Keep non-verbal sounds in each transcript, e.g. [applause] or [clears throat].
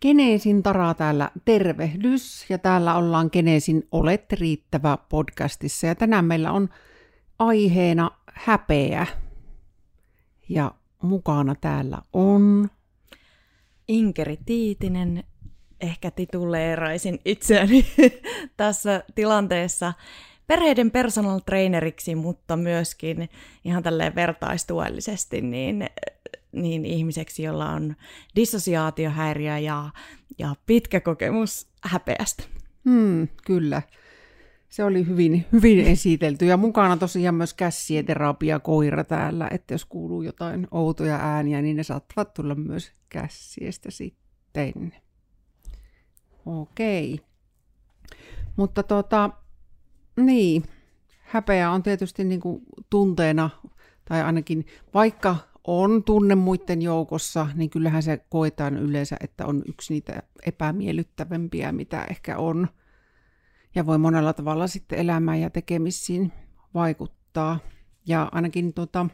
Geneesin Tara täällä. Tervehdys. Ja täällä ollaan Geneesin Olet riittävä podcastissa. Ja tänään meillä on aiheena häpeä. Ja mukana täällä on Inkeri Tiitinen, ehkä tituleeraisin itseäni [laughs] tässä tilanteessa. Perheiden personal traineriksi, mutta myöskin ihan tälleen vertaistuellisesti niin, niin ihmiseksi, jolla on dissosiaatiohäiriö ja, ja pitkä kokemus häpeästä. Hmm, kyllä. Se oli hyvin, hyvin esitelty ja mukana tosiaan myös kässieterapia koira täällä, että jos kuuluu jotain outoja ääniä, niin ne saattavat tulla myös kässiestä sitten. Okei. Mutta tota, niin, häpeä on tietysti niin kuin tunteena, tai ainakin vaikka on tunne muiden joukossa, niin kyllähän se koetaan yleensä, että on yksi niitä epämiellyttävämpiä, mitä ehkä on. Ja voi monella tavalla sitten elämään ja tekemisiin vaikuttaa. Ja ainakin tota,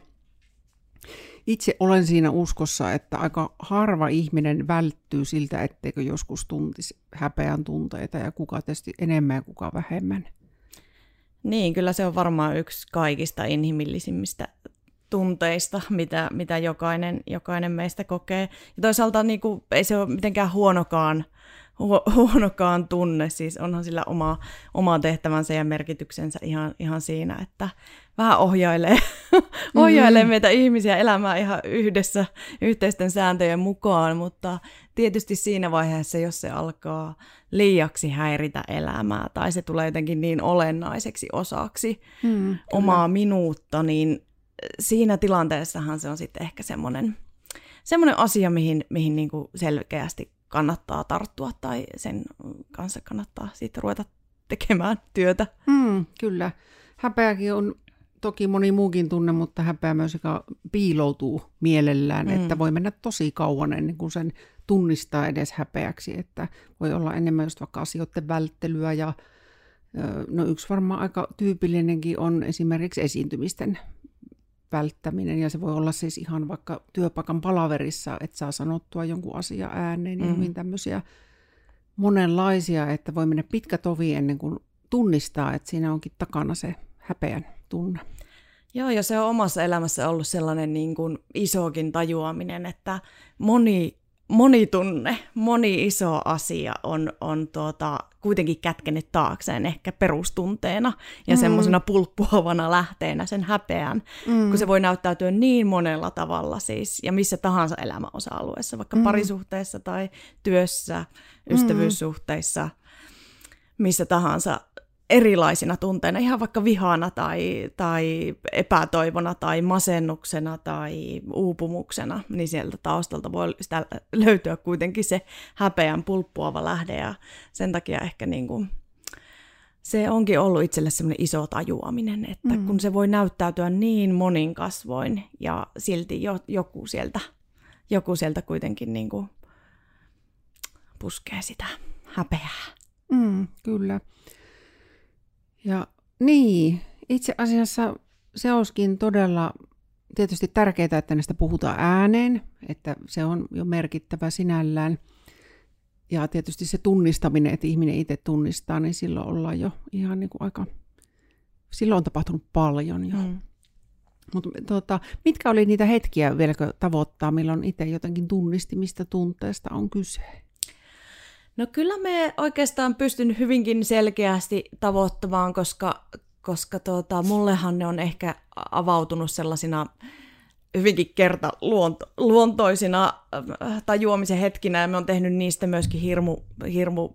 itse olen siinä uskossa, että aika harva ihminen välttyy siltä, etteikö joskus tuntisi häpeän tunteita ja kuka tietysti enemmän ja kuka vähemmän. Niin, kyllä se on varmaan yksi kaikista inhimillisimmistä tunteista, mitä, mitä jokainen, jokainen meistä kokee. Ja toisaalta niin kuin, ei se ole mitenkään huonokaan, hu, [laughs] huonokaan tunne, siis onhan sillä oma, oma tehtävänsä ja merkityksensä ihan, ihan siinä, että vähän ohjailee, [laughs] mm-hmm. ohjailee meitä ihmisiä elämään ihan yhdessä yhteisten sääntöjen mukaan, mutta tietysti siinä vaiheessa, jos se alkaa liiaksi häiritä elämää tai se tulee jotenkin niin olennaiseksi osaksi mm, omaa minuutta, niin siinä tilanteessahan se on sitten ehkä semmoinen, semmoinen asia, mihin, mihin niin kuin selkeästi kannattaa tarttua tai sen kanssa kannattaa sitten ruveta tekemään työtä. Mm, kyllä. Häpeäkin on toki moni muukin tunne, mutta häpeä myös, joka piiloutuu mielellään, mm. että voi mennä tosi kauan ennen kuin sen tunnistaa edes häpeäksi, että voi olla enemmän just vaikka asioiden välttelyä ja no yksi varmaan aika tyypillinenkin on esimerkiksi esiintymisten välttäminen, ja se voi olla siis ihan vaikka työpaikan palaverissa, että saa sanottua jonkun asia ääneen ja mm. hyvin tämmöisiä monenlaisia, että voi mennä pitkä tovi ennen kuin tunnistaa, että siinä onkin takana se häpeän tunne. Joo, ja se on omassa elämässä ollut sellainen niin kuin isokin tajuaminen, että moni moni tunne, moni iso asia on, on tuota, kuitenkin kätkenyt taakseen ehkä perustunteena ja mm. semmoisena pulppuavana lähteenä sen häpeän, mm. kun se voi näyttäytyä niin monella tavalla siis, ja missä tahansa elämäosa-alueessa, vaikka mm. parisuhteessa tai työssä, ystävyyssuhteissa, mm. missä tahansa erilaisina tunteina, ihan vaikka vihana tai, tai epätoivona tai masennuksena tai uupumuksena, niin sieltä taustalta voi sitä löytyä kuitenkin se häpeän pulppuava lähde ja sen takia ehkä niin kuin, se onkin ollut itselle semmoinen iso tajuaminen, että mm. kun se voi näyttäytyä niin monin kasvoin ja silti jo, joku, sieltä, joku sieltä kuitenkin niin kuin puskee sitä häpeää. Mm, kyllä. Ja niin, itse asiassa se olisikin todella tietysti tärkeää, että näistä puhutaan ääneen, että se on jo merkittävä sinällään. Ja tietysti se tunnistaminen, että ihminen itse tunnistaa, niin silloin ollaan jo ihan niin kuin aika, silloin on tapahtunut paljon jo. Mm. Mutta tota, mitkä oli niitä hetkiä vieläkö tavoittaa, milloin itse jotenkin tunnisti, mistä tunteesta on kyse? No kyllä me oikeastaan pystyn hyvinkin selkeästi tavoittamaan, koska, koska tuota, mullehan ne on ehkä avautunut sellaisina hyvinkin kerta luonto, luontoisina äh, tajuamisen hetkinä, ja me on tehnyt niistä myöskin hirmu, hirmu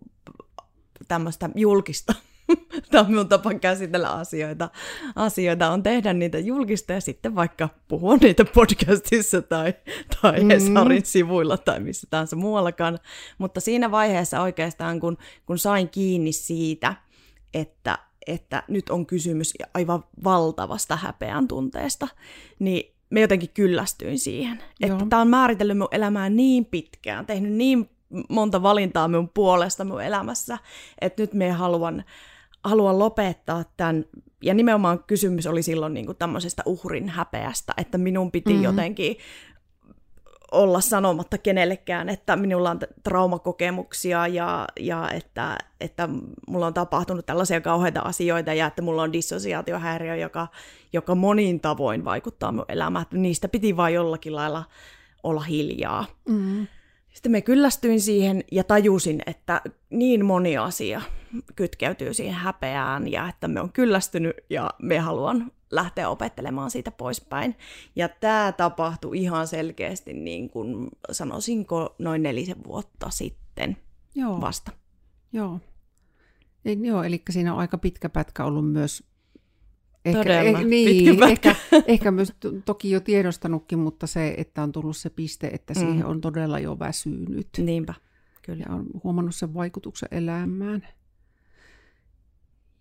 tämmöistä julkista [laughs] Tämä on minun tapa käsitellä asioita. Asioita on tehdä niitä julkista ja sitten vaikka puhua niitä podcastissa tai, tai mm. Hesarin sivuilla tai missä tahansa muuallakaan. Mutta siinä vaiheessa oikeastaan, kun, kun sain kiinni siitä, että, että nyt on kysymys aivan valtavasta häpeän tunteesta, niin me jotenkin kyllästyin siihen. Joo. Että tämä on määritellyt mun elämää niin pitkään, tehnyt niin monta valintaa mun puolesta mun elämässä, että nyt me haluan haluan lopettaa tämän, ja nimenomaan kysymys oli silloin niin kuin tämmöisestä uhrin häpeästä, että minun piti mm-hmm. jotenkin olla sanomatta kenellekään, että minulla on traumakokemuksia ja, ja että, että mulla on tapahtunut tällaisia kauheita asioita ja että mulla on dissosiaatiohäiriö, joka, joka monin tavoin vaikuttaa mun elämään. Niistä piti vain jollakin lailla olla hiljaa. Mm. Sitten me kyllästyin siihen ja tajusin, että niin moni asia kytkeytyy siihen häpeään ja että me on kyllästynyt ja me haluan lähteä opettelemaan siitä poispäin. Ja tämä tapahtui ihan selkeästi, niin kuin sanoisinko, noin nelisen vuotta sitten Joo. vasta. Joo. E, joo, eli siinä on aika pitkä pätkä ollut myös Ehkä, Todella, eh, niin, ehkä, ehkä myös toki jo tiedostanutkin, mutta se, että on tullut se piste, että mm. siihen on todella jo väsynyt. Niinpä, kyllä. Ja on huomannut sen vaikutuksen elämään.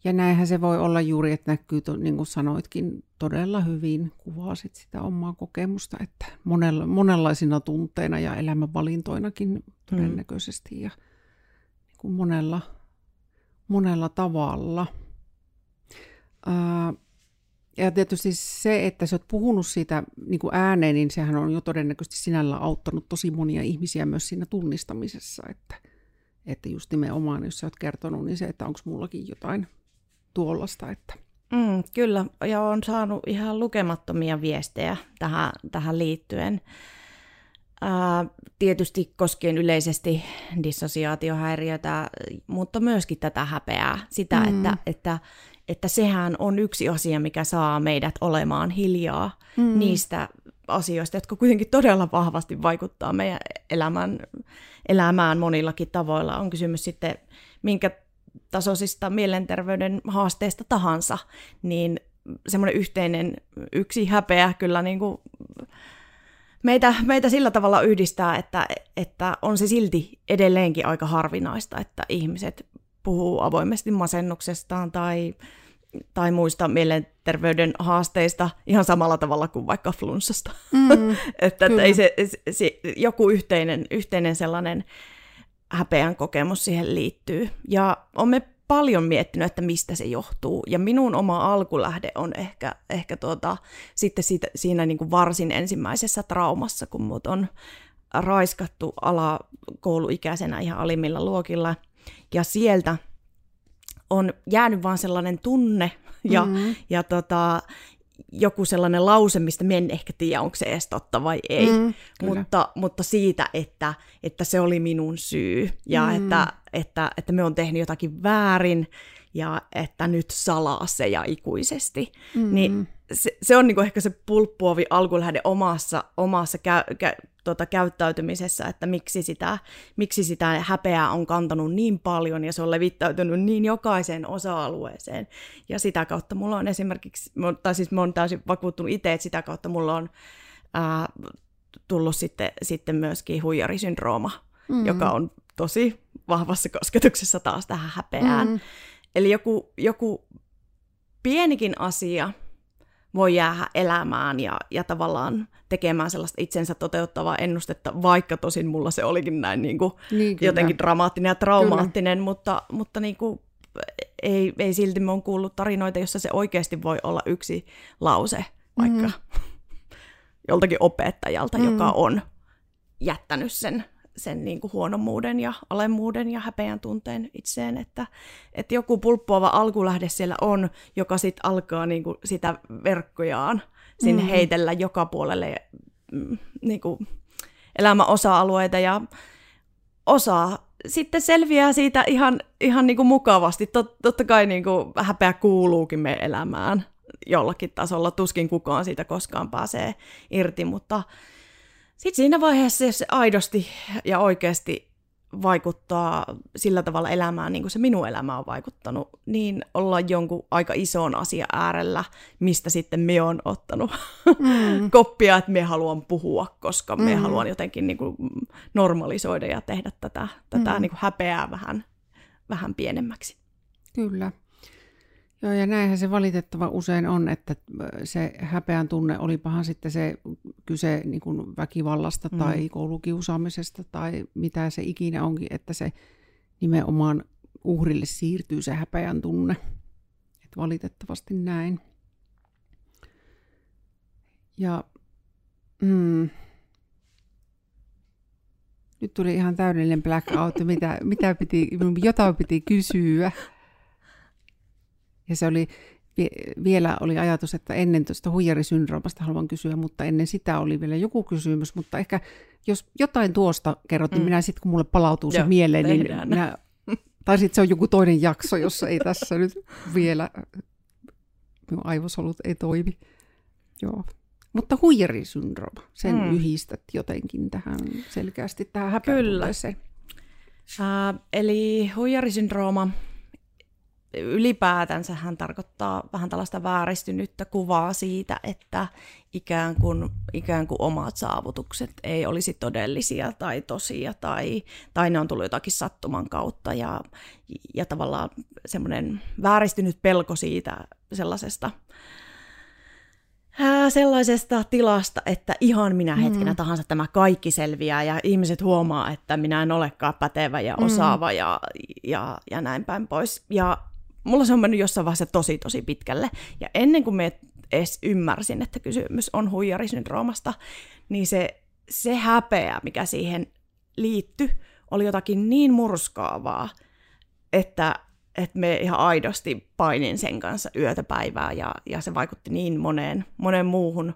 Ja näinhän se voi olla juuri, että näkyy, niin kuin sanoitkin, todella hyvin kuvasit sitä omaa kokemusta, että monella, monenlaisina tunteina ja elämänvalintoinakin todennäköisesti mm. ja niin kuin monella, monella tavalla. Ää, ja tietysti se, että sä oot puhunut siitä niin kuin ääneen, niin sehän on jo todennäköisesti sinällä auttanut tosi monia ihmisiä myös siinä tunnistamisessa, että, että just nimenomaan, jos sä oot kertonut, niin se, että onko mullakin jotain tuollaista. Että... Mm, kyllä, ja on saanut ihan lukemattomia viestejä tähän, tähän liittyen. Ää, tietysti koskien yleisesti dissosiaatiohäiriötä, mutta myöskin tätä häpeää, sitä, mm. että, että, että sehän on yksi asia, mikä saa meidät olemaan hiljaa mm. niistä asioista, jotka kuitenkin todella vahvasti vaikuttaa meidän elämän, elämään monillakin tavoilla. On kysymys sitten minkä tasoisista mielenterveyden haasteista tahansa, niin semmoinen yhteinen yksi häpeä kyllä niin kuin meitä, meitä sillä tavalla yhdistää, että, että on se silti edelleenkin aika harvinaista, että ihmiset puhuu avoimesti masennuksestaan tai, tai muista mielenterveyden haasteista ihan samalla tavalla kuin vaikka flunssasta. Mm, [laughs] että, että ei se, se, joku yhteinen, yhteinen sellainen häpeän kokemus siihen liittyy. Ja olemme paljon miettinyt, että mistä se johtuu. Ja minun oma alkulähde on ehkä, ehkä tuota, sitten siitä, siinä niin kuin varsin ensimmäisessä traumassa, kun mut on raiskattu alakouluikäisenä ihan alimmilla luokilla. Ja sieltä on jäänyt vaan sellainen tunne ja, mm-hmm. ja tota, joku sellainen lause, mistä me en ehkä tiedä, onko se edes totta vai ei, mm, mutta, mutta siitä, että, että se oli minun syy ja mm. että, että, että me on tehnyt jotakin väärin ja että nyt salaa se ja ikuisesti, mm. niin se, se on niinku ehkä se pulppuovi alkulähde omassa, omassa käy, käy, tota, käyttäytymisessä, että miksi sitä, miksi sitä häpeää on kantanut niin paljon ja se on levittäytynyt niin jokaiseen osa-alueeseen. Ja sitä kautta mulla on esimerkiksi, tai siis mä oon täysin vakuuttunut itse, että sitä kautta mulla on ää, tullut sitten, sitten myöskin huijarisyndrooma, mm. joka on tosi vahvassa kosketuksessa taas tähän häpeään. Mm. Eli joku, joku pienikin asia, voi jäädä elämään ja, ja tavallaan tekemään sellaista itsensä toteuttavaa ennustetta, vaikka tosin mulla se olikin näin niin kuin niin, jotenkin dramaattinen ja traumaattinen, kyllä. mutta, mutta niin kuin, ei, ei silti me on kuullut tarinoita, jossa se oikeasti voi olla yksi lause vaikka mm-hmm. joltakin opettajalta, mm-hmm. joka on jättänyt sen sen niin kuin huonommuuden ja alemmuuden ja häpeän tunteen itseen, että, että joku pulppuava alkulähde siellä on, joka sitten alkaa niin kuin sitä verkkojaan sinne mm. heitellä joka puolelle mm, niin kuin elämän osa-alueita ja osa sitten selviää siitä ihan, ihan niin kuin mukavasti. Tot, totta kai niin kuin häpeä kuuluukin meidän elämään jollakin tasolla, tuskin kukaan siitä koskaan pääsee irti, mutta sitten siinä vaiheessa, jos se aidosti ja oikeasti vaikuttaa sillä tavalla elämään, niin kuin se minun elämä on vaikuttanut, niin ollaan jonkun aika ison asia äärellä, mistä sitten me on ottanut mm. [laughs] koppia, että me haluan puhua, koska me mm. haluan jotenkin niin kuin normalisoida ja tehdä tätä, tätä mm. niin kuin häpeää vähän, vähän pienemmäksi. Kyllä. Joo, ja näinhän se valitettava usein on, että se häpeän tunne, olipahan sitten se kyse niin kuin väkivallasta mm. tai koulukiusaamisesta tai mitä se ikinä onkin, että se nimenomaan uhrille siirtyy se häpeän tunne. Että valitettavasti näin. Ja mm, Nyt tuli ihan täydellinen blackout, mitä, mitä piti, jotain piti kysyä. Ja se oli, vielä oli ajatus, että ennen tuosta huijarisyndroomasta haluan kysyä, mutta ennen sitä oli vielä joku kysymys, mutta ehkä jos jotain tuosta kerrot, niin mm. minä sitten kun mulle palautuu se Joo, mieleen, niin minä, tai sitten se on joku toinen jakso, jossa ei tässä nyt vielä, minun aivosolut ei toimi. Joo. Mutta huijarisyndrooma, sen mm. yhdistät jotenkin tähän selkeästi tähän häpeätunteeseen. Kyllä. Uh, eli huijarisyndrooma ylipäätänsä hän tarkoittaa vähän tällaista vääristynyttä kuvaa siitä, että ikään kuin, ikään kuin omat saavutukset ei olisi todellisia tai tosia tai, tai ne on tullut jotakin sattuman kautta ja, ja tavallaan semmoinen vääristynyt pelko siitä sellaisesta sellaisesta tilasta, että ihan minä mm. hetkenä mm. tahansa tämä kaikki selviää ja ihmiset huomaa, että minä en olekaan pätevä ja mm. osaava mm. ja, ja, ja näin päin pois. Ja mulla se on mennyt jossain vaiheessa tosi tosi pitkälle. Ja ennen kuin me edes ymmärsin, että kysymys on huijarisyndroomasta, niin se, se häpeä, mikä siihen liittyi, oli jotakin niin murskaavaa, että, että me ihan aidosti painin sen kanssa yötä päivää ja, ja se vaikutti niin moneen, moneen muuhun.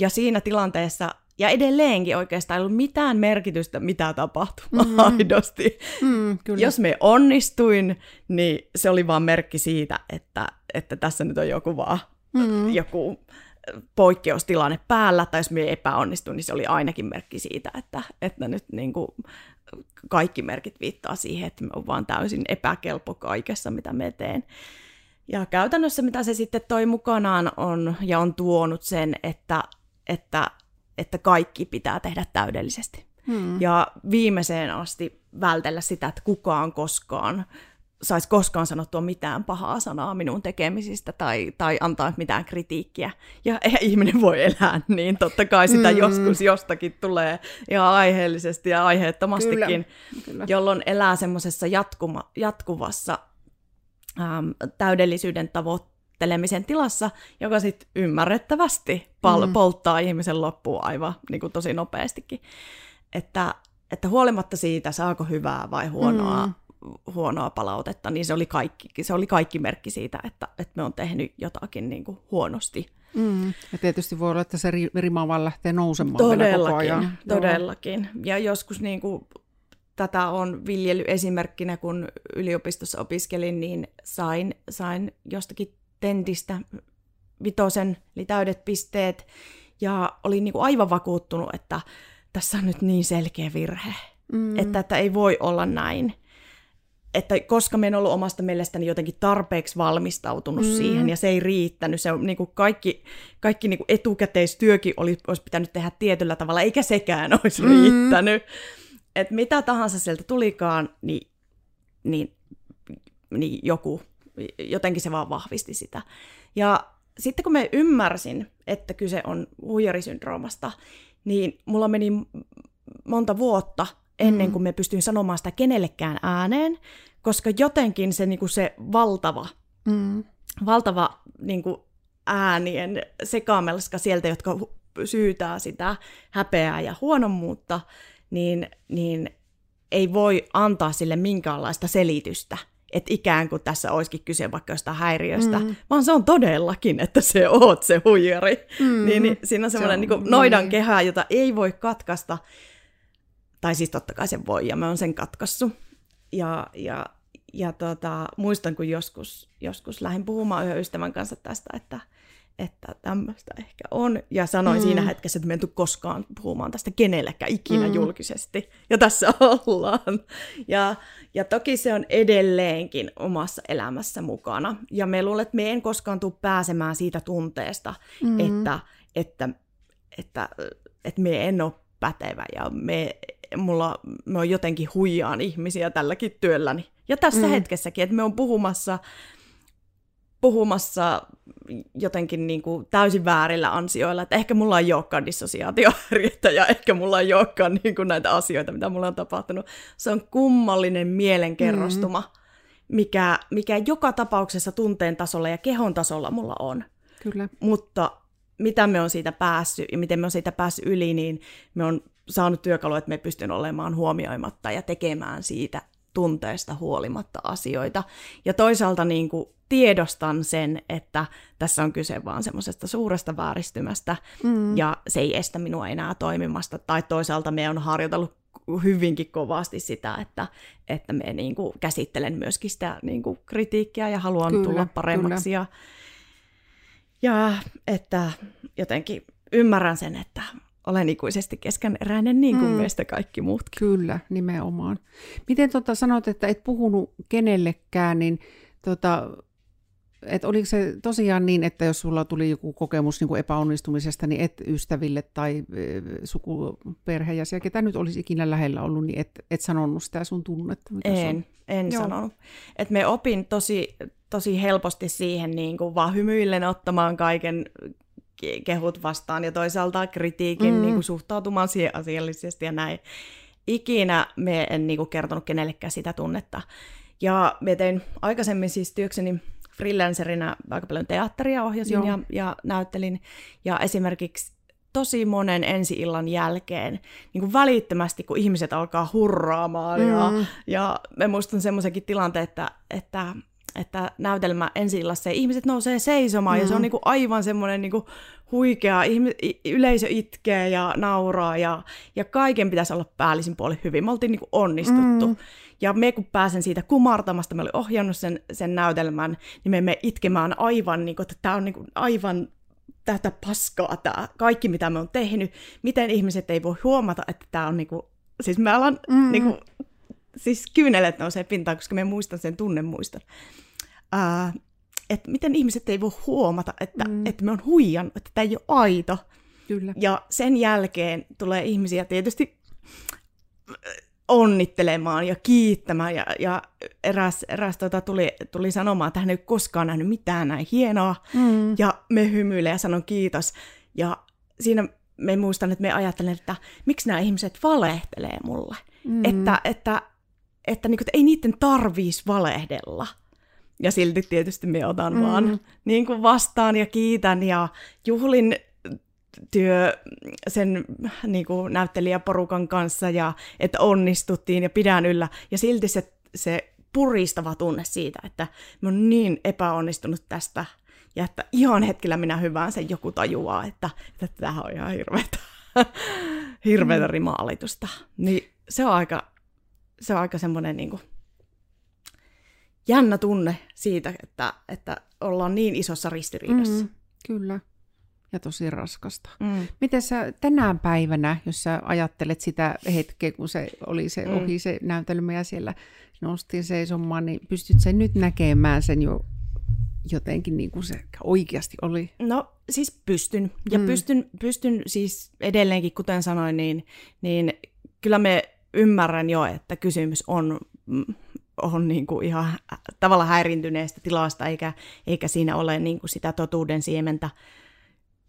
Ja siinä tilanteessa ja edelleenkin oikeastaan ei ollut mitään merkitystä, mitä tapahtui mm-hmm. [laughs] aidosti. Mm, kyllä. Jos me onnistuin, niin se oli vaan merkki siitä, että, että tässä nyt on joku vaan mm. joku poikkeustilanne päällä, tai jos me epäonnistuin, niin se oli ainakin merkki siitä, että, että nyt niin kuin kaikki merkit viittaa siihen, että me on vaan täysin epäkelpo kaikessa, mitä me teen. Ja käytännössä mitä se sitten toi mukanaan on ja on tuonut sen, että, että että kaikki pitää tehdä täydellisesti. Hmm. Ja viimeiseen asti vältellä sitä, että kukaan koskaan saisi koskaan sanottua mitään pahaa sanaa minun tekemisistä tai, tai antaa mitään kritiikkiä. Ja eihän ihminen voi elää niin, totta kai sitä mm. joskus jostakin tulee ihan aiheellisesti ja aiheettomastikin, kyllä, kyllä. jolloin elää semmoisessa jatkuvassa äm, täydellisyyden tavoitteessa ajattelemisen tilassa, joka sitten ymmärrettävästi pal- mm. polttaa ihmisen loppuun aivan niin kuin tosi nopeastikin. Että, että huolimatta siitä, saako hyvää vai huonoa, mm. huonoa palautetta, niin se oli, kaikki, se oli kaikki merkki siitä, että, että me on tehnyt jotakin niin kuin huonosti. Mm. Ja tietysti voi olla, että se rima vaan lähtee nousemaan todellakin, koko ajan. Todellakin. Ja joskus niin kuin, tätä on viljely esimerkkinä, kun yliopistossa opiskelin, niin sain, sain jostakin tentistä vitosen, eli täydet pisteet, ja olin niin kuin aivan vakuuttunut, että tässä on nyt niin selkeä virhe, mm. että, että ei voi olla näin. Että koska me en ollut omasta mielestäni jotenkin tarpeeksi valmistautunut mm. siihen, ja se ei riittänyt, se on niin kuin kaikki, kaikki niin kuin etukäteistyökin oli, olisi pitänyt tehdä tietyllä tavalla, eikä sekään [laughs] olisi mm. riittänyt. Että mitä tahansa sieltä tulikaan, niin, niin, niin joku jotenkin se vaan vahvisti sitä. Ja sitten kun mä ymmärsin, että kyse on huijarisyndroomasta, niin mulla meni monta vuotta ennen mm. kuin me pystyin sanomaan sitä kenellekään ääneen, koska jotenkin se, niin kuin se valtava, mm. valtava niin kuin äänien sekamelska sieltä, jotka syytää sitä häpeää ja huonommuutta, niin, niin ei voi antaa sille minkäänlaista selitystä että ikään kuin tässä olisikin kyse vaikka jostain häiriöstä, mm. vaan se on todellakin, että se oot se huijari. Mm. Niin, niin siinä on semmoinen se on, niin noidan niin. kehä, jota ei voi katkaista, tai siis totta kai se voi, ja mä oon sen katkassu. Ja, ja, ja tota, muistan, kun joskus, joskus lähdin puhumaan yhden ystävän kanssa tästä, että, että tämmöistä ehkä on. Ja sanoin mm. siinä hetkessä, että me en tule koskaan puhumaan tästä kenellekään ikinä mm. julkisesti. Ja tässä [laughs] ollaan. Ja, ja toki se on edelleenkin omassa elämässä mukana. Ja me luulen, että me en koskaan tule pääsemään siitä tunteesta, mm. että, että, että, että me en ole pätevä ja me, mulla, me on jotenkin huijaan ihmisiä tälläkin työlläni. Ja tässä mm. hetkessäkin, että me on puhumassa puhumassa jotenkin niin kuin täysin väärillä ansioilla, että ehkä mulla ei olekaan dissosiaatiohäiriötä ja ehkä mulla ei olekaan niin kuin näitä asioita, mitä mulla on tapahtunut. Se on kummallinen mielenkerrostuma, mm-hmm. mikä, mikä joka tapauksessa tunteen tasolla ja kehon tasolla mulla on. Kyllä. Mutta mitä me on siitä päässyt ja miten me on siitä päässyt yli, niin me on saanut työkalu, että me pystyn olemaan huomioimatta ja tekemään siitä tunteesta huolimatta asioita. Ja toisaalta niin kuin tiedostan sen, että tässä on kyse vaan semmoisesta suuresta vääristymästä, mm. ja se ei estä minua enää toimimasta. Tai toisaalta me on harjoitellut hyvinkin kovasti sitä, että, että me niin kuin käsittelen myöskin sitä niin kuin kritiikkiä ja haluan kyllä, tulla paremmaksi. Ja, ja että jotenkin ymmärrän sen, että olen ikuisesti keskeneräinen niin kuin mm. meistä kaikki muutkin. Kyllä, nimenomaan. Miten tota, sanot, että et puhunut kenellekään, niin tota, et oliko se tosiaan niin, että jos sulla tuli joku kokemus niin kuin epäonnistumisesta, niin et ystäville tai sukuperheenjäseniä, ketä nyt olisi ikinä lähellä ollut, niin et, et sanonut sitä sun tunnetta? Mitä en, en Joo. sanonut. Et me opin tosi, tosi helposti siihen niin kuin vaan hymyillen ottamaan kaiken kehut vastaan ja toisaalta kritiikin mm. niin kuin suhtautumaan siihen asiallisesti ja näin. Ikinä me en niin kuin kertonut kenellekään sitä tunnetta. Ja me tein aikaisemmin siis työkseni freelancerina aika paljon teatteria ohjasin ja, ja näyttelin. Ja esimerkiksi tosi monen ensi-illan jälkeen, niin kuin välittömästi, kun ihmiset alkaa hurraamaan. Mm. Ja, ja me muistan semmoisenkin tilanteen, että, että että näytelmä ensi illassa ihmiset nousee seisomaan mm. ja se on mm. niinku aivan semmoinen niinku huikea, ihmi- yleisö itkee ja nauraa ja, ja kaiken pitäisi olla päällisin puolin hyvin. Me oltiin niinku onnistuttu. Mm. Ja me kun pääsen siitä kumartamasta, me olin ohjannut sen, sen näytelmän, niin me me itkemään aivan, niin kuin, että tämä on niin kuin, aivan tätä paskaa, tämä kaikki mitä me on tehnyt. Miten ihmiset ei voi huomata, että tämä on niin kuin, siis mä alan mm. niin kuin, siis kyynelet nousee pintaan, koska me muistan sen tunnemuiston. Uh, että miten ihmiset ei voi huomata, että, mm. että me on huijannut, että tämä ei ole aito. Kyllä. Ja sen jälkeen tulee ihmisiä tietysti onnittelemaan ja kiittämään. Ja, ja eräs, eräs tota, tuli, tuli sanomaan, että hän ei ole koskaan nähnyt mitään näin hienoa. Mm. Ja me hymyilee ja sanon kiitos. Ja siinä me muistan, että me ajattelen, että miksi nämä ihmiset valehtelee mulle. Mm. Että, että, että, niin kuin, että ei niiden tarvitsisi valehdella. Ja silti tietysti me otan mm. vaan niin kuin vastaan ja kiitän ja juhlin työ sen niin kuin näyttelijäporukan kanssa ja että onnistuttiin ja pidän yllä. Ja silti se, se puristava tunne siitä, että mä oon niin epäonnistunut tästä ja että ihan hetkellä minä hyvään sen joku tajuaa, että, että tämä on ihan hirveätä, [laughs] hirveätä mm. rimaalitusta. Niin se on aika, se on aika semmoinen niin kuin, jännä tunne siitä, että, että ollaan niin isossa ristiriidassa. Mm, kyllä ja tosi raskasta. Mm. Miten sä tänään päivänä, jos sä ajattelet sitä hetkeä, kun se oli se mm. ohi se näytelmä ja siellä nostin seisomaan, niin pystyt sen nyt näkemään sen jo jotenkin niin kuin se oikeasti oli? No siis pystyn. Ja mm. pystyn, pystyn siis edelleenkin, kuten sanoin, niin, niin kyllä me ymmärrän jo, että kysymys on on niin kuin ihan tavalla häirintyneestä tilasta, eikä, eikä siinä ole niin kuin sitä totuuden siementä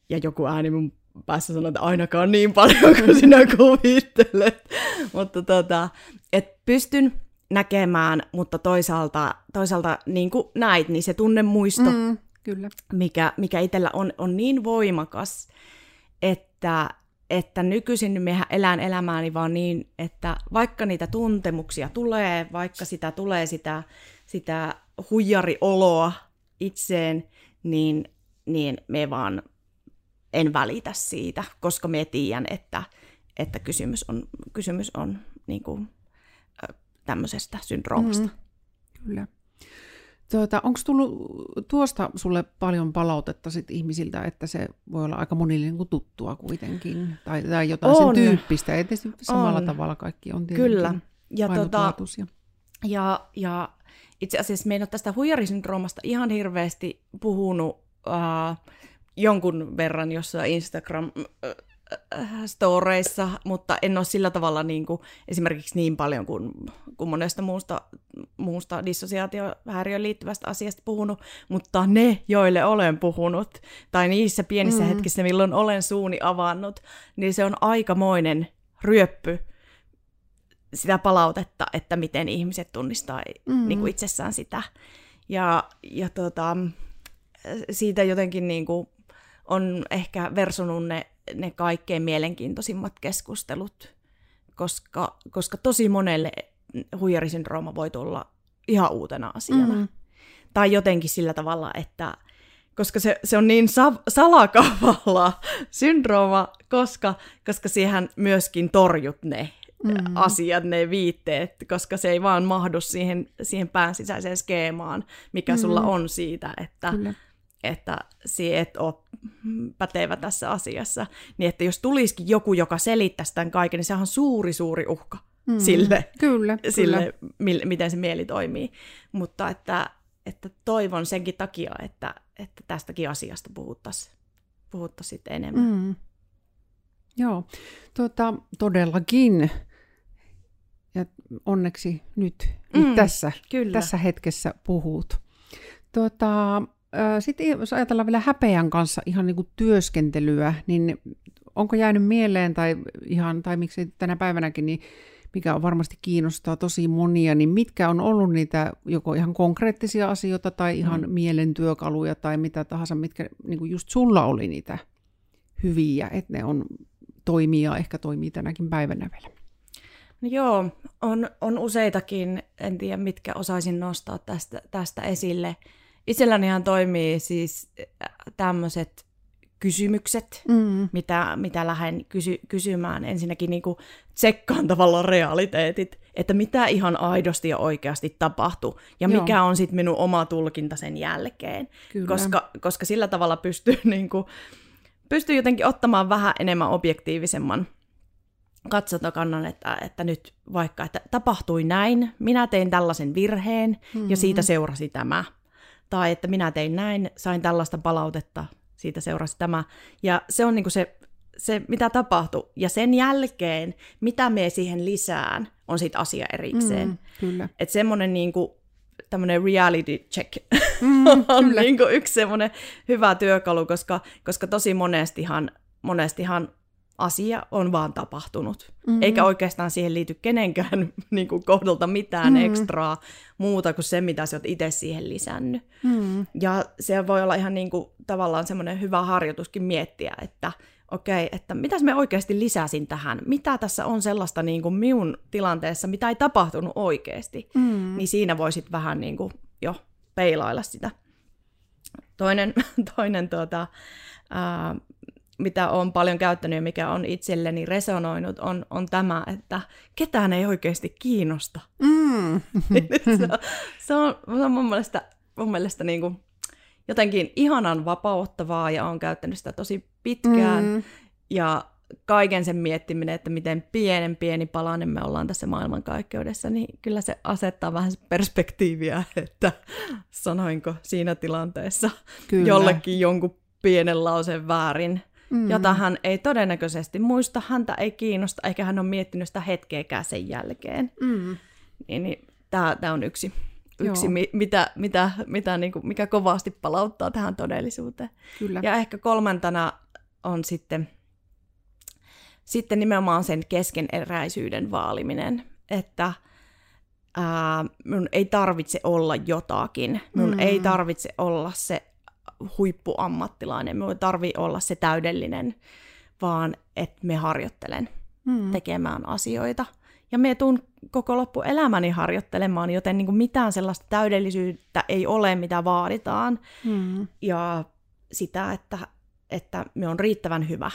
ja joku ääni mun päässä sanoo, että ainakaan niin paljon kuin sinä [laughs] kuvittelet. mutta tota, et pystyn näkemään, mutta toisaalta, toisaalta niin kuin näit, niin se tunnemuisto, mm, kyllä. mikä, mikä itsellä on, on niin voimakas, että, että nykyisin mehän elän elämääni vaan niin, että vaikka niitä tuntemuksia tulee, vaikka sitä tulee sitä, sitä huijarioloa itseen, niin, niin me vaan en välitä siitä, koska me tiedän, että, että kysymys on, kysymys on niin kuin, tämmöisestä syndroomasta. Mm, kyllä. Tuota, Onko tullut tuosta sulle paljon palautetta sit ihmisiltä, että se voi olla aika monille niin kuin tuttua kuitenkin, tai, tai jotain on. sen tyyppistä, ei tietysti samalla on. tavalla kaikki on Kyllä. Ja, tota, ja, ja itse asiassa me ei ole tästä huijarisyndroomasta ihan hirveästi puhunut uh, jonkun verran jossain Instagram storeissa, mutta en ole sillä tavalla niin kuin, esimerkiksi niin paljon kuin, kuin monesta muusta, muusta dissosiaatiohäiriöön liittyvästä asiasta puhunut, mutta ne, joille olen puhunut, tai niissä pienissä mm. hetkissä, milloin olen suuni avannut, niin se on aikamoinen ryöppy sitä palautetta, että miten ihmiset tunnistaa mm. niin kuin itsessään sitä. Ja, ja tota, siitä jotenkin niin kuin, on ehkä versunut ne, ne kaikkein mielenkiintoisimmat keskustelut, koska, koska tosi monelle huijarisyndrooma voi tulla ihan uutena asiana. Mm. Tai jotenkin sillä tavalla, että koska se, se on niin sa- salakavalla syndrooma, koska, koska siihen myöskin torjut ne mm. asiat, ne viitteet, koska se ei vaan mahdu siihen, siihen pään sisäiseen skeemaan, mikä mm. sulla on siitä, että, että si et ole pätevä tässä asiassa. Niin että jos tulisikin joku, joka selittäisi tämän kaiken, niin sehän on suuri, suuri uhka mm. sille, kyllä, sille kyllä. Mi- miten se mieli toimii. Mutta että, että toivon senkin takia, että, että tästäkin asiasta puhuttaisiin puhuttais enemmän. Mm. Joo, tuota, todellakin. Ja onneksi nyt, mm, nyt tässä, kyllä. tässä hetkessä puhut. Tuota, sitten jos ajatellaan vielä häpeän kanssa ihan niin kuin työskentelyä, niin onko jäänyt mieleen tai ihan, tai miksi tänä päivänäkin, niin mikä on varmasti kiinnostaa tosi monia, niin mitkä on ollut niitä joko ihan konkreettisia asioita tai ihan mm. mielen työkaluja tai mitä tahansa, mitkä niin kuin just sulla oli niitä hyviä, että ne on toimia, ehkä toimii tänäkin päivänä vielä. No joo, on, on useitakin, en tiedä mitkä osaisin nostaa tästä, tästä esille. Itsellänihan toimii siis äh, tämmöiset kysymykset, mm. mitä, mitä lähden kysy, kysymään. Ensinnäkin niin tsekkaan tavallaan realiteetit, että mitä ihan aidosti ja oikeasti tapahtuu, ja Joo. mikä on sitten minun oma tulkinta sen jälkeen. Koska, koska sillä tavalla pystyy, [laughs] niin kuin, pystyy jotenkin ottamaan vähän enemmän objektiivisemman katsotakannan, että, että nyt vaikka, että tapahtui näin, minä tein tällaisen virheen, mm-hmm. ja siitä seurasi tämä. Tai että minä tein näin, sain tällaista palautetta, siitä seurasi tämä. Ja se on niinku se, se, mitä tapahtui. Ja sen jälkeen, mitä me siihen lisään, on sitten asia erikseen. Mm, kyllä. Että semmoinen niinku, tämmöinen reality check mm, [laughs] on niinku yksi semmoinen hyvä työkalu, koska, koska tosi monestihan, monestihan asia on vaan tapahtunut. Mm-hmm. Eikä oikeastaan siihen liity kenenkään [laughs] niin kuin, kohdalta mitään mm-hmm. ekstraa muuta kuin se, mitä sä oot itse siihen lisännyt. Mm-hmm. Ja se voi olla ihan niin kuin, tavallaan semmoinen hyvä harjoituskin miettiä, että okei, okay, että mitäs me oikeasti lisäsin tähän? Mitä tässä on sellaista niin kuin minun tilanteessa, mitä ei tapahtunut oikeasti? Mm-hmm. Niin siinä voisit vähän niin kuin, jo peilailla sitä. Toinen, [laughs] toinen tuota, ää, mitä olen paljon käyttänyt ja mikä on itselleni resonoinut, on, on tämä, että ketään ei oikeasti kiinnosta. Mm. [laughs] se, on, se, on, se on mun mielestä, mun mielestä niin kuin jotenkin ihanan vapauttavaa ja olen käyttänyt sitä tosi pitkään. Mm. Ja kaiken sen miettiminen, että miten pienen pieni palanen me ollaan tässä maailmankaikkeudessa, niin kyllä se asettaa vähän perspektiiviä, että sanoinko siinä tilanteessa kyllä. jollekin jonkun pienen lauseen väärin mm. jota hän ei todennäköisesti muista, häntä ei kiinnosta, eikä hän ole miettinyt sitä hetkeäkään sen jälkeen. Mm. Niin, niin tämä on yksi, yksi mi, mitä, mitä, mitä niin kuin, mikä kovasti palauttaa tähän todellisuuteen. Kyllä. Ja ehkä kolmantena on sitten, sitten nimenomaan sen keskeneräisyyden vaaliminen, että ää, minun ei tarvitse olla jotakin, minun mm. ei tarvitse olla se huippuammattilainen, me tarvii olla se täydellinen, vaan että me harjoittelen mm. tekemään asioita. Ja me tuun koko loppuelämäni harjoittelemaan, joten niin kuin mitään sellaista täydellisyyttä ei ole, mitä vaaditaan. Mm. Ja sitä, että, että me on riittävän hyvä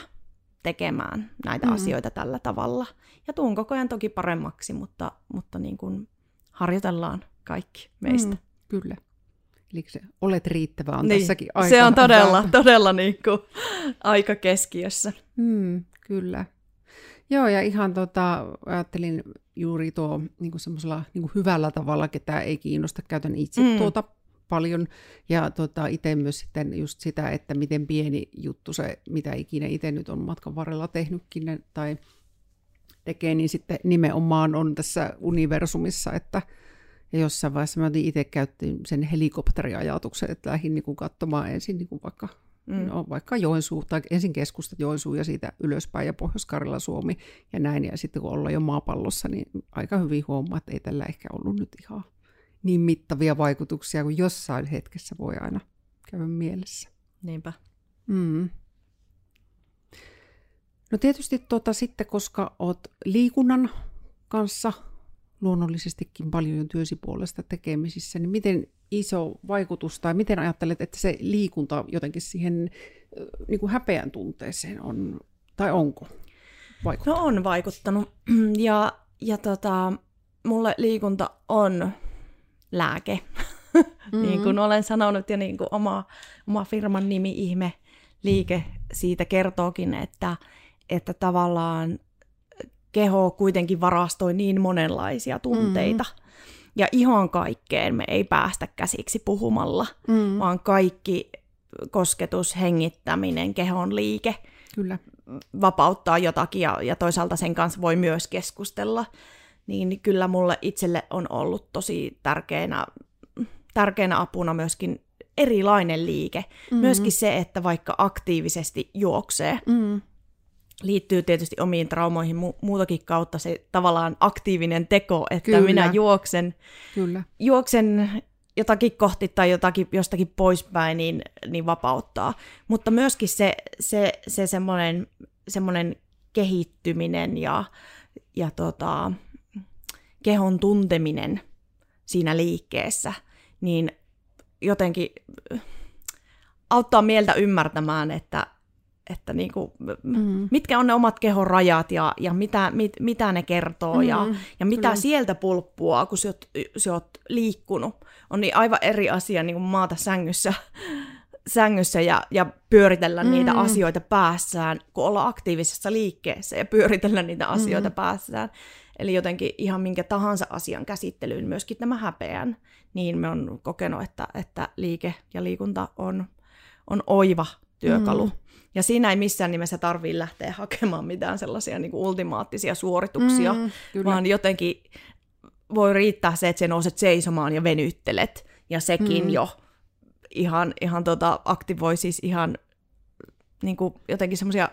tekemään näitä mm. asioita tällä tavalla. Ja tuun koko ajan toki paremmaksi, mutta, mutta niin kuin harjoitellaan kaikki meistä. Mm, kyllä. Eli se olet riittävä on niin, tässäkin aika. Se on todella, todella niin kuin aika keskiössä. Mm, kyllä. Joo, ja ihan tota, ajattelin juuri tuo niin semmoisella niin hyvällä tavalla, ketä ei kiinnosta, käytän itse mm. tuota paljon. Ja tota, itse myös sitten just sitä, että miten pieni juttu se, mitä ikinä itse nyt on matkan varrella tehnytkin tai tekee, niin sitten nimenomaan on tässä universumissa, että ja jossain vaiheessa mä itse käytin sen helikopteriajatuksen, että lähdin niin kuin katsomaan ensin niin kuin vaikka, mm. no, vaikka Joensuu, tai ensin keskusta Joensuu ja siitä ylöspäin ja pohjois Suomi ja näin. Ja sitten kun ollaan jo maapallossa, niin aika hyvin huomaa, että ei tällä ehkä ollut nyt ihan niin mittavia vaikutuksia kuin jossain hetkessä voi aina käydä mielessä. Niinpä. Mm. No tietysti tota, sitten, koska olet liikunnan kanssa luonnollisestikin paljon työsi puolesta tekemisissä, niin miten iso vaikutus tai miten ajattelet, että se liikunta jotenkin siihen niin kuin häpeän tunteeseen on, tai onko vaikuttanut? No on vaikuttanut [clears throat] ja, ja tota, mulle liikunta on lääke, mm-hmm. [laughs] niin kuin olen sanonut ja niin kuin oma, oma firman nimi Ihme liike siitä kertookin, että, että tavallaan keho kuitenkin varastoi niin monenlaisia tunteita. Mm. Ja ihan kaikkeen me ei päästä käsiksi puhumalla, mm. vaan kaikki kosketus, hengittäminen, kehon liike Kyllä. vapauttaa jotakin ja, ja toisaalta sen kanssa voi myös keskustella. Niin kyllä mulle itselle on ollut tosi tärkeänä, tärkeänä apuna myöskin erilainen liike. Mm-hmm. Myöskin se, että vaikka aktiivisesti juoksee. Mm liittyy tietysti omiin traumoihin mu- muutakin kautta se tavallaan aktiivinen teko, että Kyllä. minä juoksen, Kyllä. juoksen jotakin kohti tai jotakin, jostakin poispäin, niin, niin vapauttaa. Mutta myöskin se, se, se semmoinen, semmoinen kehittyminen ja, ja tota, kehon tunteminen siinä liikkeessä, niin jotenkin auttaa mieltä ymmärtämään, että, että niin kuin, mm. mitkä on ne omat kehon rajat ja, ja mitä, mit, mitä ne kertoo mm. ja, ja mitä Kyllä. sieltä pulppua, kun sä oot, sä oot liikkunut. On niin aivan eri asia niin kuin maata sängyssä, [laughs] sängyssä ja, ja pyöritellä mm. niitä asioita päässään, kun olla aktiivisessa liikkeessä ja pyöritellä niitä asioita mm. päässään. Eli jotenkin ihan minkä tahansa asian käsittelyyn, myöskin tämä häpeän, niin me on kokenut, että, että liike ja liikunta on, on oiva työkalu. Mm ja siinä ei missään nimessä tarvitse lähteä hakemaan mitään sellaisia niin kuin ultimaattisia suorituksia, mm, vaan jotenkin voi riittää se, että sä nouset seisomaan ja venyttelet, ja sekin mm. jo ihan, ihan tota, aktivoi siis ihan niin kuin jotenkin semmoisia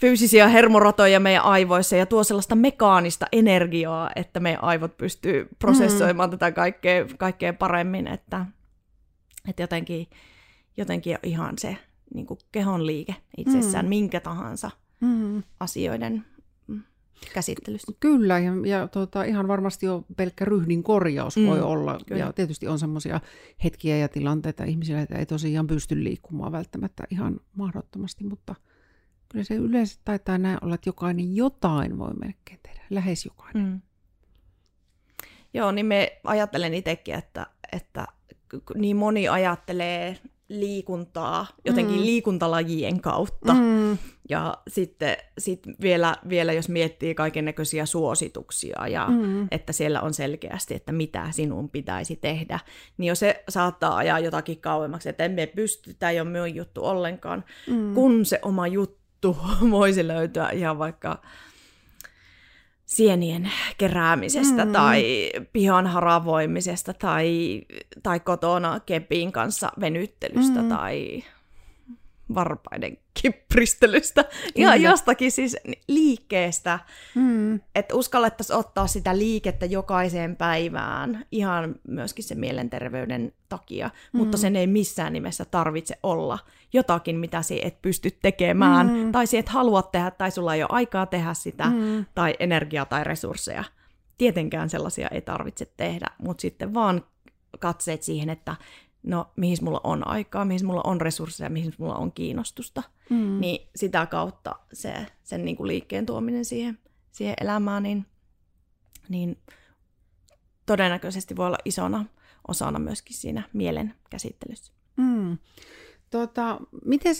fyysisiä hermoratoja meidän aivoissa ja tuo sellaista mekaanista energiaa, että meidän aivot pystyy prosessoimaan mm. tätä kaikkea, kaikkea paremmin, että, että jotenkin, jotenkin ihan se niin kuin kehon liike itsessään, mm. minkä tahansa mm. asioiden mm, käsittelystä. Kyllä, ja, ja tota, ihan varmasti jo pelkkä ryhdin korjaus mm. voi olla. Kyllä. Ja tietysti on semmoisia hetkiä ja tilanteita ihmisillä, että ei tosiaan pysty liikkumaan välttämättä ihan mahdottomasti, mutta kyllä se yleensä taitaa näin olla, että jokainen jotain voi melkein tehdä, lähes jokainen. Mm. Joo, niin me ajattelen itsekin, että, että niin moni ajattelee liikuntaa jotenkin mm. liikuntalajien kautta. Mm. Ja sitten sit vielä, vielä, jos miettii kaiken näköisiä suosituksia ja mm. että siellä on selkeästi, että mitä sinun pitäisi tehdä, niin jo se saattaa ajaa jotakin kauemmaksi, että emme pysty, tämä ei ole minun juttu ollenkaan, mm. kun se oma juttu [laughs] voisi löytyä ihan vaikka sienien keräämisestä mm. tai pihan haravoimisesta tai, tai kotona kepin kanssa venyttelystä mm. tai varpaiden kipristelystä. ja jostakin siis liikkeestä, mm. että uskallettaisiin ottaa sitä liikettä jokaiseen päivään, ihan myöskin se mielenterveyden takia, mm. mutta sen ei missään nimessä tarvitse olla jotakin, mitä si et pysty tekemään, mm. tai si et halua tehdä, tai sulla ei ole aikaa tehdä sitä, mm. tai energiaa tai resursseja. Tietenkään sellaisia ei tarvitse tehdä, mutta sitten vaan katseet siihen, että no mihin mulla on aikaa, mihin mulla on resursseja, mihin mulla on kiinnostusta. Mm. Niin sitä kautta se, sen niin kuin liikkeen tuominen siihen, siihen elämään, niin, niin todennäköisesti voi olla isona osana myöskin siinä mielen käsittelyssä. Mm. Tota, miten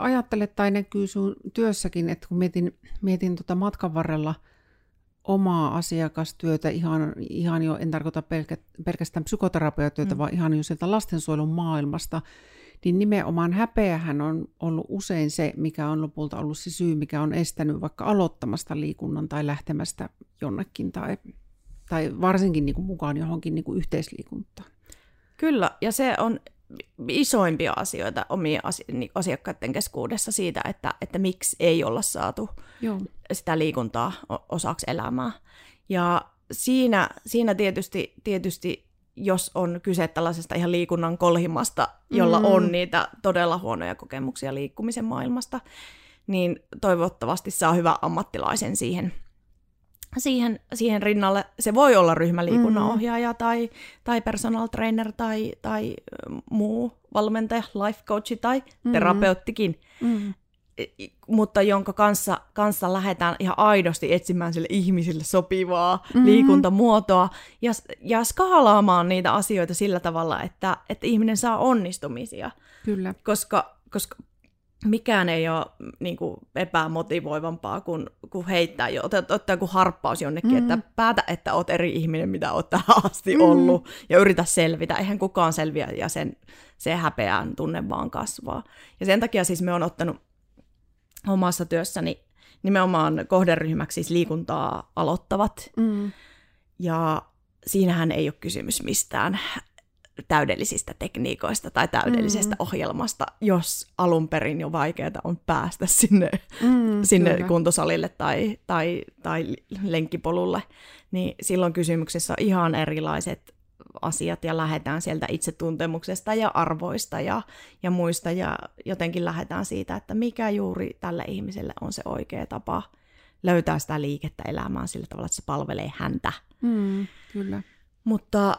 ajattelet tai näkyy sun työssäkin, että kun mietin, mietin tota matkan varrella – omaa asiakastyötä, ihan, ihan jo, en tarkoita pelkä, pelkästään psykoterapiatyötä, mm. vaan ihan jo sieltä lastensuojelun maailmasta, niin nimenomaan häpeähän on ollut usein se, mikä on lopulta ollut se syy, mikä on estänyt vaikka aloittamasta liikunnan tai lähtemästä jonnekin tai, tai varsinkin niin kuin mukaan johonkin niin kuin yhteisliikuntaan. Kyllä, ja se on isoimpia asioita omien niin asiakkaiden keskuudessa siitä, että, että miksi ei olla saatu Joo. sitä liikuntaa osaksi elämää. Ja siinä, siinä tietysti, tietysti, jos on kyse tällaisesta ihan liikunnan kolhimasta, jolla mm. on niitä todella huonoja kokemuksia liikkumisen maailmasta, niin toivottavasti saa hyvän ammattilaisen siihen, siihen, siihen rinnalle. Se voi olla ryhmäliikunnan mm-hmm. ohjaaja tai, tai personal trainer tai, tai muu valmentaja, life coach tai mm-hmm. terapeuttikin. Mm-hmm mutta jonka kanssa, kanssa lähdetään ihan aidosti etsimään sille ihmisille sopivaa mm-hmm. liikuntamuotoa ja, ja skaalaamaan niitä asioita sillä tavalla, että, että ihminen saa onnistumisia. Kyllä. Koska, koska mikään ei ole niin kuin, epämotivoivampaa kuin, kuin heittää jo, ottaa, ottaa joku harppaus jonnekin, mm. että päätä, että oot eri ihminen, mitä oot tähän asti mm. ollut, ja yritä selvitä. Eihän kukaan selviä, ja sen, se häpeän tunne vaan kasvaa. Ja sen takia siis me on ottanut omassa työssäni nimenomaan kohderyhmäksi siis liikuntaa aloittavat. Mm. Ja siinähän ei ole kysymys mistään täydellisistä tekniikoista tai täydellisestä mm. ohjelmasta, jos alun perin jo vaikeaa on päästä sinne, mm, sinne kuntosalille tai, tai, tai lenkkipolulle, niin silloin kysymyksessä on ihan erilaiset asiat ja lähdetään sieltä itsetuntemuksesta ja arvoista ja, ja muista ja jotenkin lähdetään siitä, että mikä juuri tälle ihmiselle on se oikea tapa löytää sitä liikettä elämään sillä tavalla, että se palvelee häntä. Mm, kyllä. Mutta,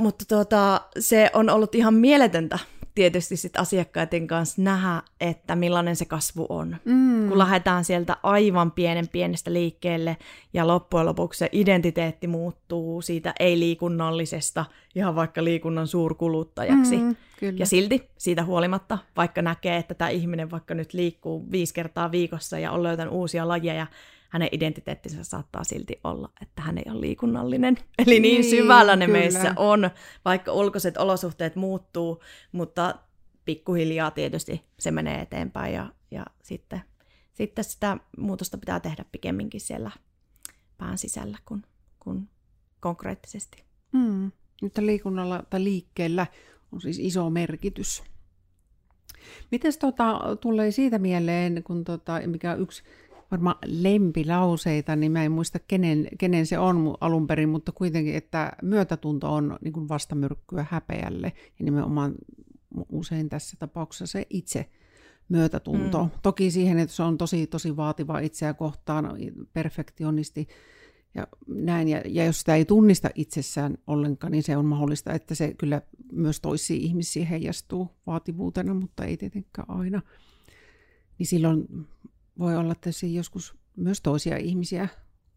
mutta tuota, se on ollut ihan mieletöntä tietysti sit asiakkaiden kanssa nähdä, että millainen se kasvu on. Mm. Kun lähdetään sieltä aivan pienen pienestä liikkeelle ja loppujen lopuksi se identiteetti muuttuu siitä ei-liikunnallisesta ihan vaikka liikunnan suurkuluttajaksi. Mm, kyllä. Ja silti siitä huolimatta, vaikka näkee, että tämä ihminen vaikka nyt liikkuu viisi kertaa viikossa ja on löytänyt uusia lajeja, hänen identiteettinsä saattaa silti olla, että hän ei ole liikunnallinen. [laughs] Eli niin, niin syvällä ne kyllä. meissä on, vaikka ulkoiset olosuhteet muuttuu, mutta pikkuhiljaa tietysti se menee eteenpäin ja, ja sitten, sitten sitä muutosta pitää tehdä pikemminkin siellä pään sisällä kuin, kuin konkreettisesti. Mm. Nyt liikunnalla tai liikkeellä on siis iso merkitys. Miten tota, tulee siitä mieleen, kun tota, mikä on yksi varmaan lempilauseita, niin mä en muista kenen, kenen se on alun perin, mutta kuitenkin, että myötätunto on niin kuin vastamyrkkyä häpeälle ja nimenomaan usein tässä tapauksessa se itse myötätunto. Mm. Toki siihen, että se on tosi, tosi vaativa itseä kohtaan, perfektionisti ja näin. Ja, ja jos sitä ei tunnista itsessään ollenkaan, niin se on mahdollista, että se kyllä myös toisiin ihmisiin heijastuu vaativuutena, mutta ei tietenkään aina. Niin silloin voi olla tietysti joskus myös toisia ihmisiä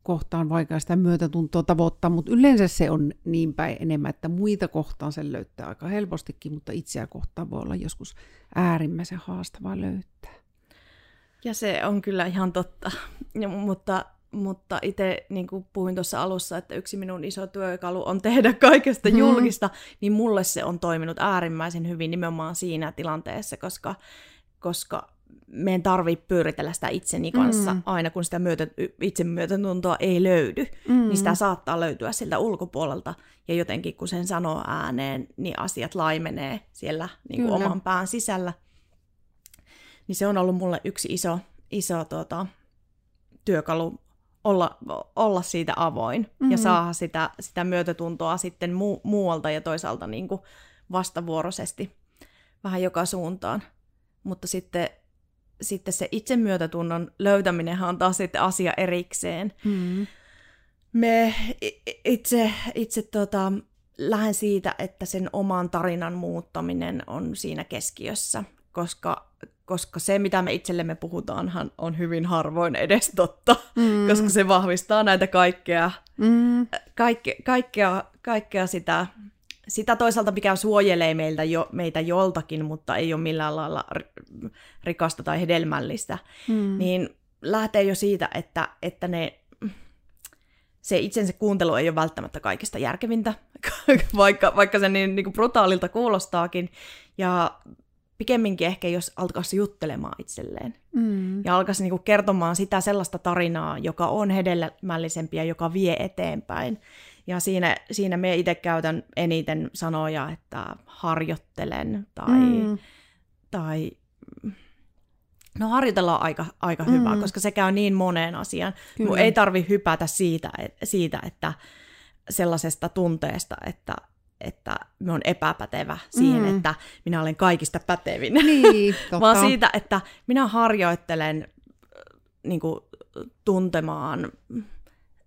kohtaan vaikea sitä myötätuntoa tavoittaa, mutta yleensä se on niin päin enemmän, että muita kohtaan sen löytää aika helpostikin, mutta itseä kohtaan voi olla joskus äärimmäisen haastavaa löytää. Ja se on kyllä ihan totta, ja, mutta, mutta itse niin kuin puhuin tuossa alussa, että yksi minun iso työkalu on tehdä kaikesta mm-hmm. julkista, niin mulle se on toiminut äärimmäisen hyvin nimenomaan siinä tilanteessa, koska, koska meidän tarvii pyöritellä sitä itseni kanssa mm. aina, kun sitä myötä, itsemyötätuntoa ei löydy, mm. niin sitä saattaa löytyä siltä ulkopuolelta. Ja jotenkin kun sen sanoo ääneen, niin asiat laimenee siellä niin kuin oman pään sisällä. Niin se on ollut mulle yksi iso, iso tuota, työkalu olla, olla siitä avoin mm-hmm. ja saada sitä, sitä myötätuntoa sitten mu- muualta ja toisaalta niin kuin vastavuoroisesti vähän joka suuntaan. Mutta sitten sitten se itsemyötätunnon löytäminen on taas sitten asia erikseen. Mm. Me itse, itse tota, lähden siitä, että sen oman tarinan muuttaminen on siinä keskiössä, koska, koska se, mitä me itsellemme puhutaanhan, on hyvin harvoin edes totta, mm. koska se vahvistaa näitä kaikkea, mm. kaikke, kaikkea, kaikkea sitä sitä toisaalta, mikä suojelee meiltä jo, meitä joltakin, mutta ei ole millään lailla rikasta tai hedelmällistä, hmm. niin lähtee jo siitä, että, että ne, se itsensä kuuntelu ei ole välttämättä kaikista järkevintä, [laughs] vaikka, vaikka se niin, niin kuin brutaalilta kuulostaakin. Ja pikemminkin ehkä, jos alkaisi juttelemaan itselleen. Mm. Ja alkaisi niinku kertomaan sitä sellaista tarinaa, joka on hedelmällisempi ja joka vie eteenpäin. Ja siinä, siinä me itse käytän eniten sanoja, että harjoittelen tai, mm. tai no harjoitellaan aika, aika mm. hyvä, koska se käy niin moneen asiaan. Kyllä. ei tarvi hypätä siitä, et, siitä, että sellaisesta tunteesta, että, että me on epäpätevä siihen, mm. että minä olen kaikista pätevin. Niin, [laughs] Vaan siitä, että minä harjoittelen niin kuin, tuntemaan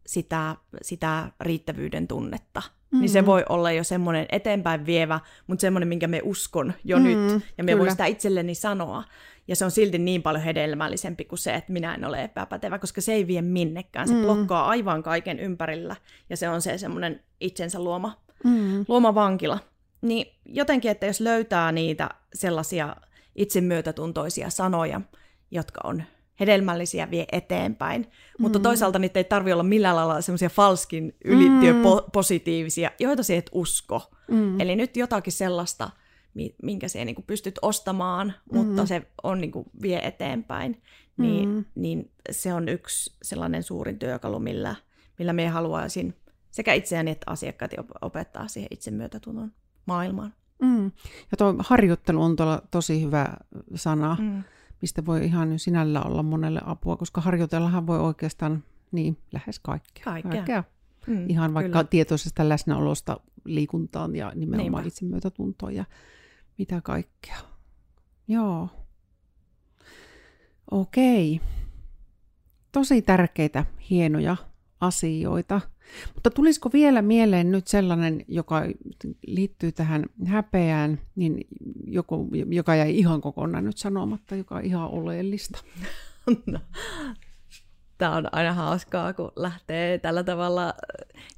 sitä, sitä riittävyyden tunnetta. Mm-hmm. Niin se mm. voi olla jo semmoinen eteenpäin vievä, mutta semmoinen, minkä me uskon jo mm-hmm, nyt. Ja me voi sitä itselleni sanoa. Ja se on silti niin paljon hedelmällisempi kuin se, että minä en ole epäpätevä, koska se ei vie minnekään. Se mm. blokkaa aivan kaiken ympärillä. Ja se on se semmoinen itsensä luoma, mm. luoma vankila. Niin jotenkin, että jos löytää niitä sellaisia itsemyötätuntoisia sanoja, jotka on hedelmällisiä vie eteenpäin. Mm. Mutta toisaalta niitä ei tarvi olla millään lailla semmoisia falskin ylittyöpositiivisia, mm. joita se et usko. Mm. Eli nyt jotakin sellaista, minkä se niin pystyt ostamaan, mutta mm. se on niin kuin vie eteenpäin. Niin, mm. niin se on yksi sellainen suurin työkalu, millä, millä me haluaisin sekä itseäni että asiakkaat opettaa siihen itsemyötätunnon maailmaan. Mm. Ja tuo harjoittelu on tosi hyvä sana. Mm mistä voi ihan sinällä olla monelle apua, koska harjoitellahan voi oikeastaan niin lähes kaikkea. Kaikkea. kaikkea. Mm, ihan vaikka kyllä. tietoisesta läsnäolosta liikuntaan ja nimenomaan Niinpä. itsemyötätuntoon ja mitä kaikkea. Joo. Okei. Tosi tärkeitä, hienoja asioita. Mutta tulisiko vielä mieleen nyt sellainen, joka liittyy tähän häpeään, niin joku, joka jäi ihan kokonaan nyt sanomatta, joka on ihan oleellista? No, Tämä on aina hauskaa, kun lähtee tällä tavalla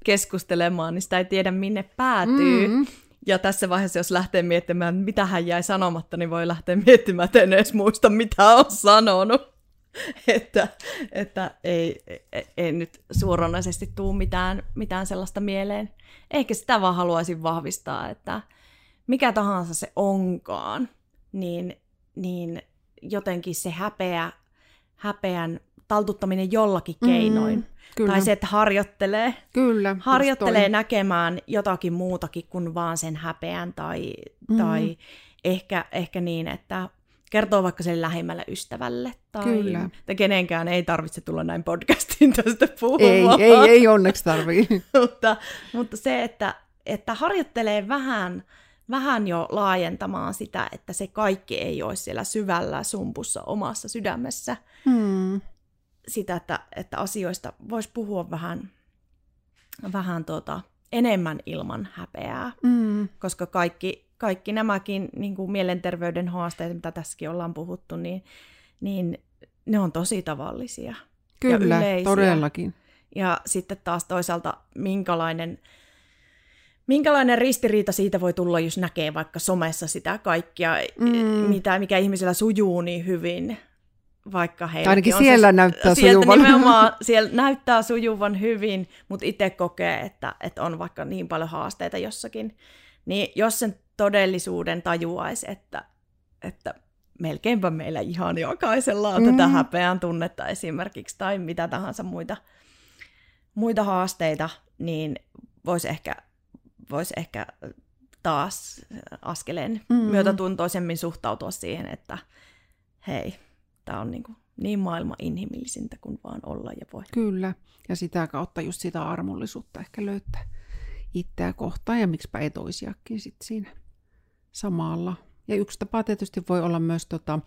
keskustelemaan, niin sitä ei tiedä minne päätyy. Mm. Ja tässä vaiheessa, jos lähtee miettimään, mitä hän jäi sanomatta, niin voi lähteä miettimään, että en edes muista, mitä on sanonut. [laughs] että, että ei, ei, ei nyt suoranaisesti tuu mitään, mitään sellaista mieleen. Ehkä sitä vaan haluaisin vahvistaa, että mikä tahansa se onkaan, niin, niin jotenkin se häpeä, häpeän taltuttaminen jollakin mm, keinoin. Mm, kyllä. Tai se, että harjoittelee, kyllä, harjoittelee näkemään jotakin muutakin kuin vaan sen häpeän tai, mm. tai ehkä, ehkä niin, että kertoo vaikka sen lähimmälle ystävälle tai, Kyllä. tai kenenkään ei tarvitse tulla näin podcastiin tästä puhumaan. Ei, ei, ei onneksi tarvii. [laughs] mutta, mutta se, että, että harjoittelee vähän, vähän jo laajentamaan sitä, että se kaikki ei ole siellä syvällä sumpussa omassa sydämessä. Hmm. Sitä, että, että asioista voisi puhua vähän, vähän tuota, enemmän ilman häpeää, hmm. koska kaikki kaikki nämäkin niin kuin mielenterveyden haasteet, mitä tässäkin ollaan puhuttu, niin, niin ne on tosi tavallisia Kyllä, ja yleisiä. todellakin. Ja sitten taas toisaalta, minkälainen, minkälainen ristiriita siitä voi tulla, jos näkee vaikka somessa sitä kaikkia, mm. mitä, mikä ihmisellä sujuu niin hyvin, vaikka heillä Ainakin on siellä se, näyttää sujuvan. Nimenomaan, siellä näyttää sujuvan hyvin, mutta itse kokee, että, että on vaikka niin paljon haasteita jossakin. Niin jos sen todellisuuden tajuaisi, että, että melkeinpä meillä ihan jokaisella on mm. tätä häpeän tunnetta esimerkiksi tai mitä tahansa muita, muita haasteita, niin voisi ehkä, vois ehkä taas askeleen mm. myötätuntoisemmin suhtautua siihen, että hei, tämä on niin, kuin niin maailman inhimillisintä kuin vaan olla ja voi. Kyllä, ja sitä kautta just sitä armollisuutta ehkä löytää itseä kohtaan ja miksipä ei toisiakin sitten siinä samalla. Ja yksi tapa tietysti voi olla myös, tota,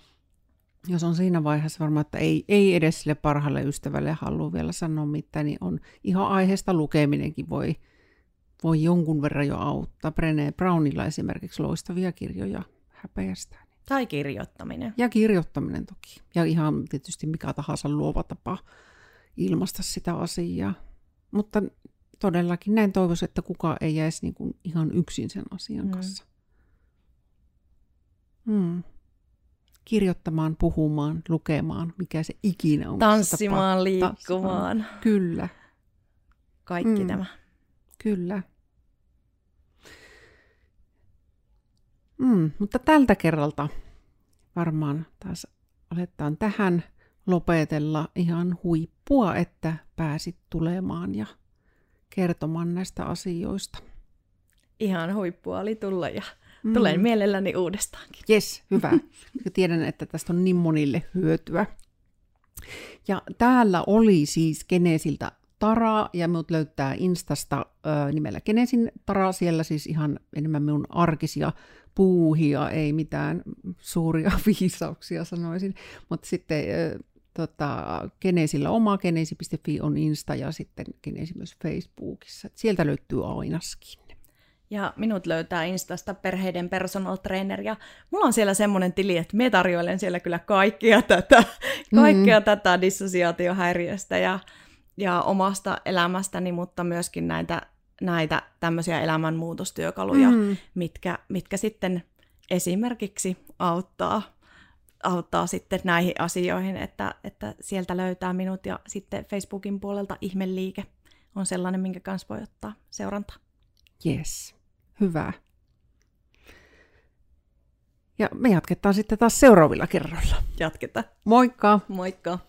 jos on siinä vaiheessa varmaan, että ei, ei edes sille parhaalle ystävälle halua vielä sanoa mitään, niin on ihan aiheesta lukeminenkin voi, voi jonkun verran jo auttaa. Brené Brownilla esimerkiksi loistavia kirjoja häpeästä. Tai kirjoittaminen. Ja kirjoittaminen toki. Ja ihan tietysti mikä tahansa luova tapa ilmaista sitä asiaa. Mutta todellakin näin toivoisin, että kukaan ei jäisi niin kuin ihan yksin sen asian mm. kanssa. Hmm. Kirjoittamaan, puhumaan, lukemaan, mikä se ikinä on. Tanssimaan, tapa. liikkumaan. Tanssimaan. Kyllä. Kaikki hmm. tämä. Kyllä. Mm, mutta tältä kerralta varmaan taas aletaan tähän lopetella ihan huippua, että pääsit tulemaan ja kertomaan näistä asioista. Ihan huippua oli tulla ja Mm. Tulen mielelläni uudestaankin. Yes, hyvä. Tiedän, että tästä on niin monille hyötyä. Ja täällä oli siis Genesiltä Tara, ja minut löytää Instasta ö, nimellä Genesin Tara. Siellä siis ihan enemmän minun arkisia puuhia, ei mitään suuria [laughs] viisauksia sanoisin. Mutta sitten ö, tota, Geneesillä oma, geneesi.fi on Insta ja sitten Geneesi myös Facebookissa. Sieltä löytyy Ainaskin. Ja minut löytää Instasta perheiden personal trainer. Ja mulla on siellä semmoinen tili, että me tarjoilen siellä kyllä kaikkea tätä, kaikkea mm. tätä dissosiaatiohäiriöstä ja, ja omasta elämästäni, mutta myöskin näitä, näitä tämmöisiä elämänmuutostyökaluja, mm. mitkä, mitkä sitten esimerkiksi auttaa, auttaa sitten näihin asioihin, että, että sieltä löytää minut ja sitten Facebookin puolelta ihmeliike on sellainen, minkä kanssa voi ottaa seurantaa. Yes. Hyvä. Ja me jatketaan sitten taas seuraavilla kerroilla. Jatketaan. Moikka! Moikka!